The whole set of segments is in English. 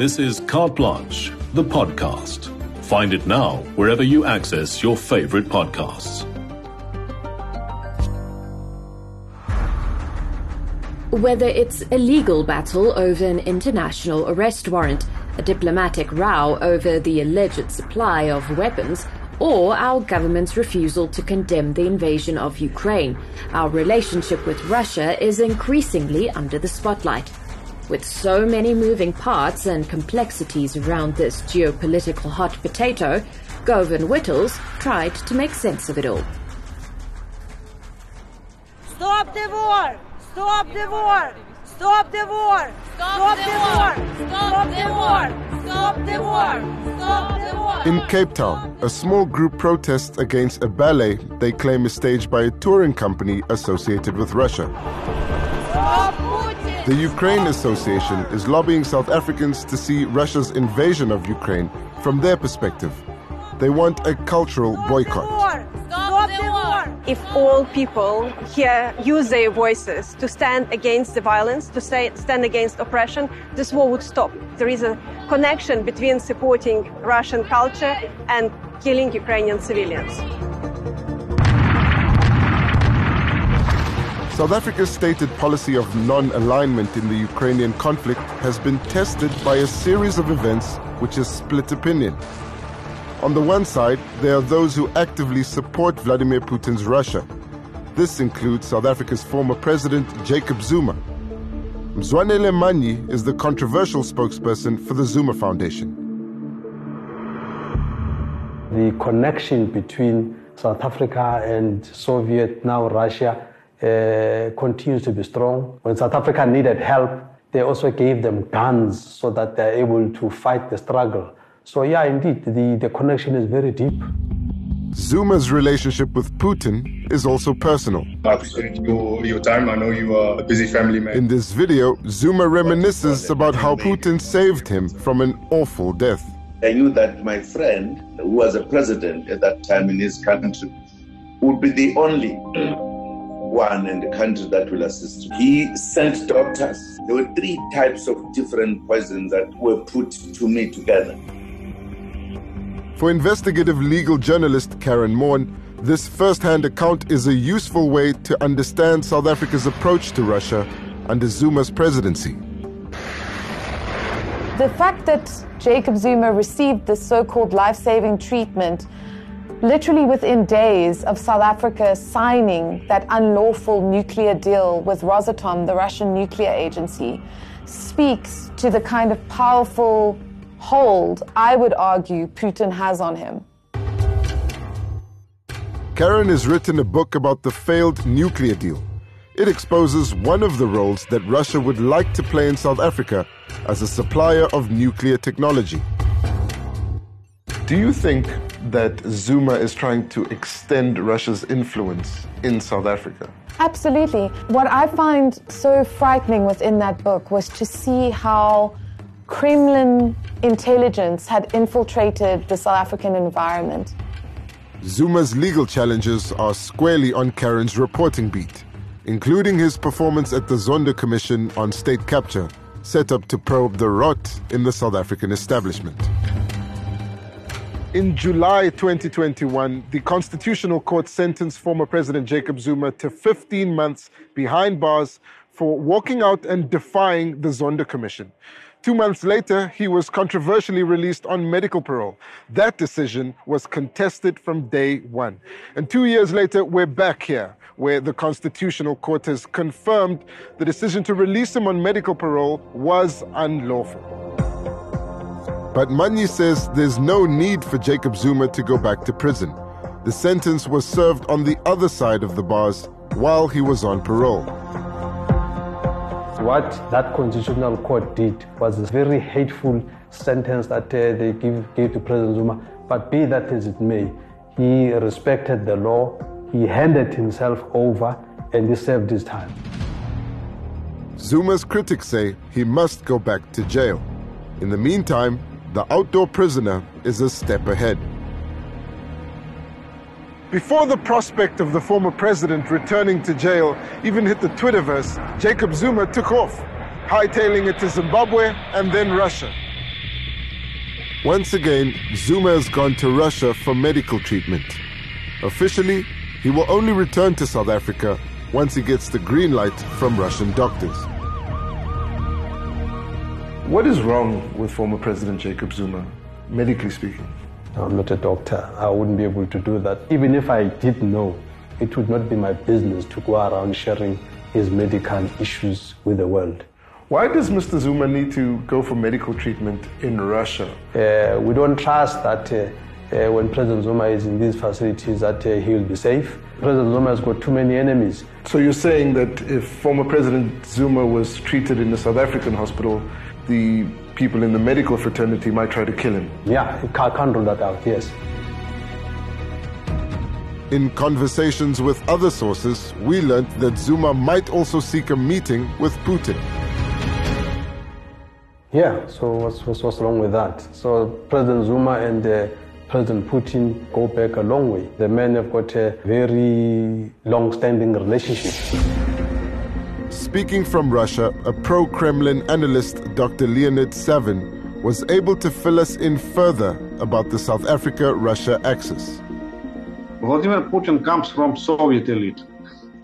This is Carte Blanche, the podcast. Find it now wherever you access your favorite podcasts. Whether it's a legal battle over an international arrest warrant, a diplomatic row over the alleged supply of weapons, or our government's refusal to condemn the invasion of Ukraine, our relationship with Russia is increasingly under the spotlight. With so many moving parts and complexities around this geopolitical hot potato, Govan Whittles tried to make sense of it all. Stop the war! Stop the war! Stop the war! Stop the war! Stop the war! Stop the war! Stop the war! In Cape Town, a small group protests against a ballet they claim is staged by a touring company associated with Russia. Stop Putin! The Ukraine Association is lobbying South Africans to see Russia's invasion of Ukraine from their perspective. They want a cultural boycott. Stop the war! if all people here use their voices to stand against the violence, to say, stand against oppression, this war would stop. There is a connection between supporting Russian culture and killing Ukrainian civilians. South Africa's stated policy of non alignment in the Ukrainian conflict has been tested by a series of events which has split opinion. On the one side, there are those who actively support Vladimir Putin's Russia. This includes South Africa's former president, Jacob Zuma. Mzwanele Manyi is the controversial spokesperson for the Zuma Foundation. The connection between South Africa and Soviet, now Russia, uh, continues to be strong. When South Africa needed help, they also gave them guns so that they're able to fight the struggle. So, yeah, indeed, the, the connection is very deep. Zuma's relationship with Putin is also personal. I appreciate your, your time. I know you are a busy family man. In this video, Zuma reminisces about how Putin saved him from an awful death. I knew that my friend, who was a president at that time in his country, would be the only one in the country that will assist him. He sent doctors. There were three types of different poisons that were put to me together. For investigative legal journalist Karen Maughan, this first hand account is a useful way to understand South Africa's approach to Russia under Zuma's presidency. The fact that Jacob Zuma received this so called life saving treatment literally within days of South Africa signing that unlawful nuclear deal with Rosatom, the Russian nuclear agency, speaks to the kind of powerful hold, I would argue, Putin has on him. Karen has written a book about the failed nuclear deal. It exposes one of the roles that Russia would like to play in South Africa as a supplier of nuclear technology. Do you think that Zuma is trying to extend Russia's influence in South Africa? Absolutely. What I find so frightening within that book was to see how Kremlin intelligence had infiltrated the South African environment. Zuma's legal challenges are squarely on Karen's reporting beat, including his performance at the Zondo Commission on State Capture, set up to probe the rot in the South African establishment. In July 2021, the Constitutional Court sentenced former President Jacob Zuma to 15 months behind bars for walking out and defying the Zondo Commission. Two months later, he was controversially released on medical parole. That decision was contested from day one. And two years later, we're back here, where the Constitutional Court has confirmed the decision to release him on medical parole was unlawful. But Manyi says there's no need for Jacob Zuma to go back to prison. The sentence was served on the other side of the bars while he was on parole. What that constitutional court did was a very hateful sentence that uh, they give, gave to President Zuma. But be that as it may, he respected the law, he handed himself over, and he served his time. Zuma's critics say he must go back to jail. In the meantime, the outdoor prisoner is a step ahead. Before the prospect of the former president returning to jail even hit the Twitterverse, Jacob Zuma took off, hightailing it to Zimbabwe and then Russia. Once again, Zuma has gone to Russia for medical treatment. Officially, he will only return to South Africa once he gets the green light from Russian doctors. What is wrong with former President Jacob Zuma, medically speaking? I'm not a doctor. I wouldn't be able to do that. Even if I did know, it would not be my business to go around sharing his medical issues with the world. Why does Mr. Zuma need to go for medical treatment in Russia? Uh, we don't trust that uh, uh, when President Zuma is in these facilities that uh, he will be safe. President Zuma has got too many enemies. So you're saying that if former President Zuma was treated in a South African hospital, the people in the medical fraternity might try to kill him? Yeah, you can't rule that out, yes. In conversations with other sources, we learned that Zuma might also seek a meeting with Putin. Yeah, so what's, what's, what's wrong with that? So President Zuma and uh, President Putin go back a long way. The men have got a very long standing relationship. Speaking from Russia, a pro Kremlin analyst, Dr. Leonid Savin, was able to fill us in further about the South Africa Russia axis. Vladimir Putin comes from Soviet elite.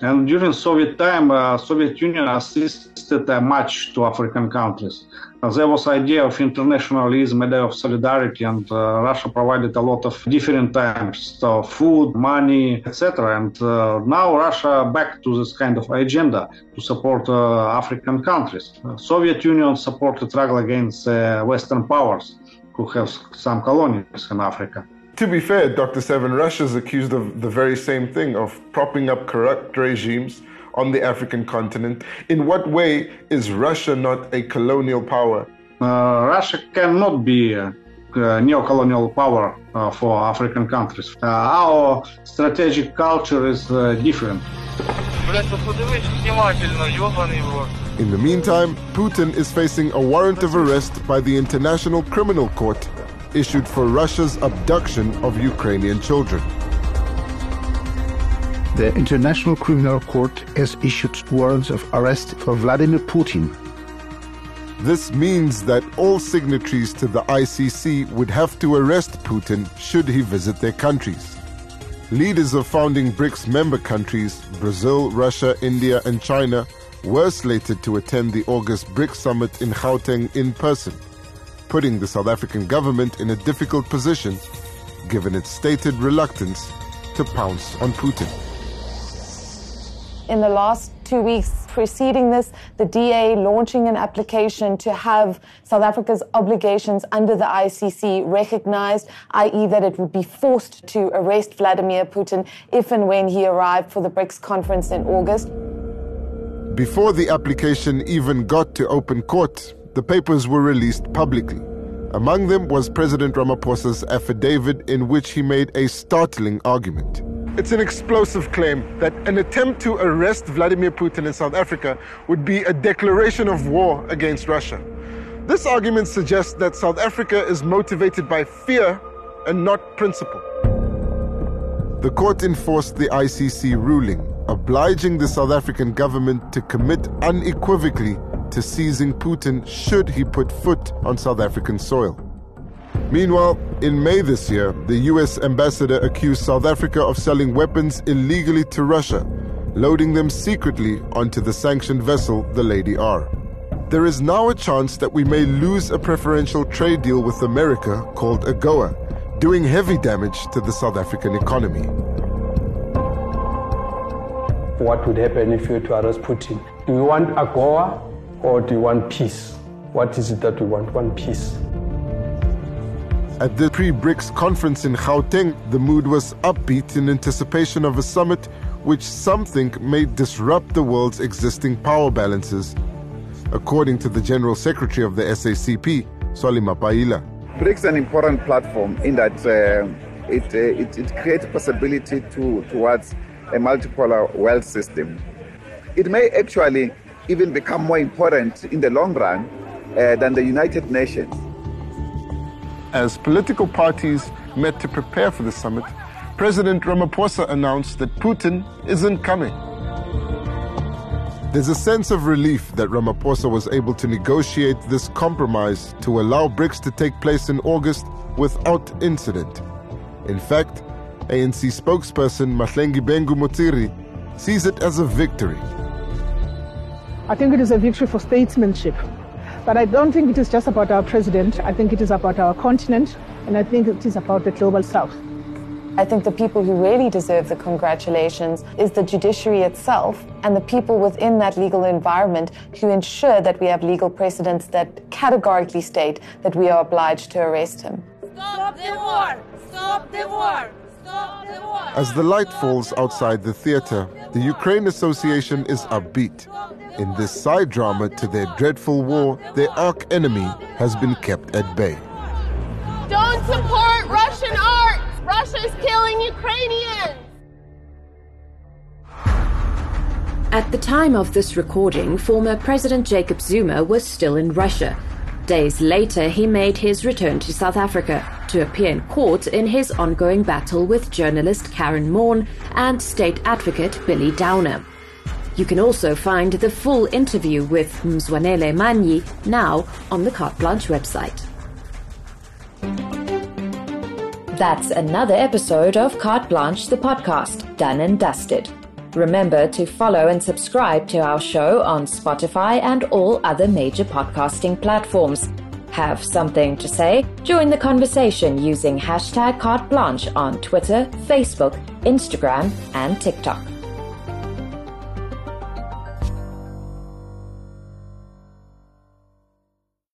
And during Soviet time, uh, Soviet Union assisted uh, much to African countries. Uh, there was idea of internationalism, idea of solidarity, and uh, Russia provided a lot of different types of food, money, etc. And uh, now Russia back to this kind of agenda to support uh, African countries. Soviet Union supported struggle against Western powers who have some colonies in Africa. To be fair, Dr. Savin, Russia is accused of the very same thing of propping up corrupt regimes on the African continent. In what way is Russia not a colonial power? Uh, Russia cannot be a, a neo-colonial power uh, for African countries. Uh, our strategic culture is uh, different. In the meantime, Putin is facing a warrant of arrest by the International Criminal Court issued for Russia's abduction of Ukrainian children. The International Criminal Court has issued warrants of arrest for Vladimir Putin. This means that all signatories to the ICC would have to arrest Putin should he visit their countries. Leaders of founding BRICS member countries, Brazil, Russia, India, and China, were slated to attend the August BRICS summit in Gauteng in person putting the South African government in a difficult position given its stated reluctance to pounce on Putin. In the last two weeks preceding this, the DA launching an application to have South Africa's obligations under the ICC recognized, i.e., that it would be forced to arrest Vladimir Putin if and when he arrived for the BRICS conference in August. Before the application even got to open court, the papers were released publicly. Among them was President Ramaphosa's affidavit, in which he made a startling argument. It's an explosive claim that an attempt to arrest Vladimir Putin in South Africa would be a declaration of war against Russia. This argument suggests that South Africa is motivated by fear and not principle. The court enforced the ICC ruling, obliging the South African government to commit unequivocally to seizing Putin should he put foot on South African soil. Meanwhile, in May this year, the US ambassador accused South Africa of selling weapons illegally to Russia, loading them secretly onto the sanctioned vessel, the Lady R. There is now a chance that we may lose a preferential trade deal with America called AGOA, doing heavy damage to the South African economy. What would happen if you were to arrest Putin? Do you want AGOA or do you want peace? What is it that we want? One peace. At the pre BRICS conference in Gauteng, the mood was upbeat in anticipation of a summit which some think may disrupt the world's existing power balances, according to the General Secretary of the SACP, Solly Mapaila. BRICS is an important platform in that uh, it, uh, it, it creates possibility to, towards a multipolar world system. It may actually even become more important in the long run uh, than the United Nations. As political parties met to prepare for the summit, President Ramaphosa announced that Putin isn't coming. There's a sense of relief that Ramaphosa was able to negotiate this compromise to allow BRICS to take place in August without incident. In fact, ANC spokesperson Mahlengi Bhengu Motsiri sees it as a victory. I think it is a victory for statesmanship. But I don't think it is just about our president. I think it is about our continent, and I think it is about the global south. I think the people who really deserve the congratulations is the judiciary itself and the people within that legal environment who ensure that we have legal precedents that categorically state that we are obliged to arrest him. Stop the war! Stop the war! Stop the war! As the light falls outside the theater, the Ukraine Association is upbeat. In this side drama to their dreadful war, their arch enemy has been kept at bay. Don't support Russian art! Russia is killing Ukrainians! At the time of this recording, former President Jacob Zuma was still in Russia. Days later, he made his return to South Africa to appear in court in his ongoing battle with journalist Karen Maughan and state advocate Billy Downer. You can also find the full interview with Mzwanele Manyi now on the Carte Blanche website. That's another episode of Carte Blanche, the podcast, done and dusted. Remember to follow and subscribe to our show on Spotify and all other major podcasting platforms. Have something to say? Join the conversation using hashtag Carte Blanche on Twitter, Facebook, Instagram, and TikTok.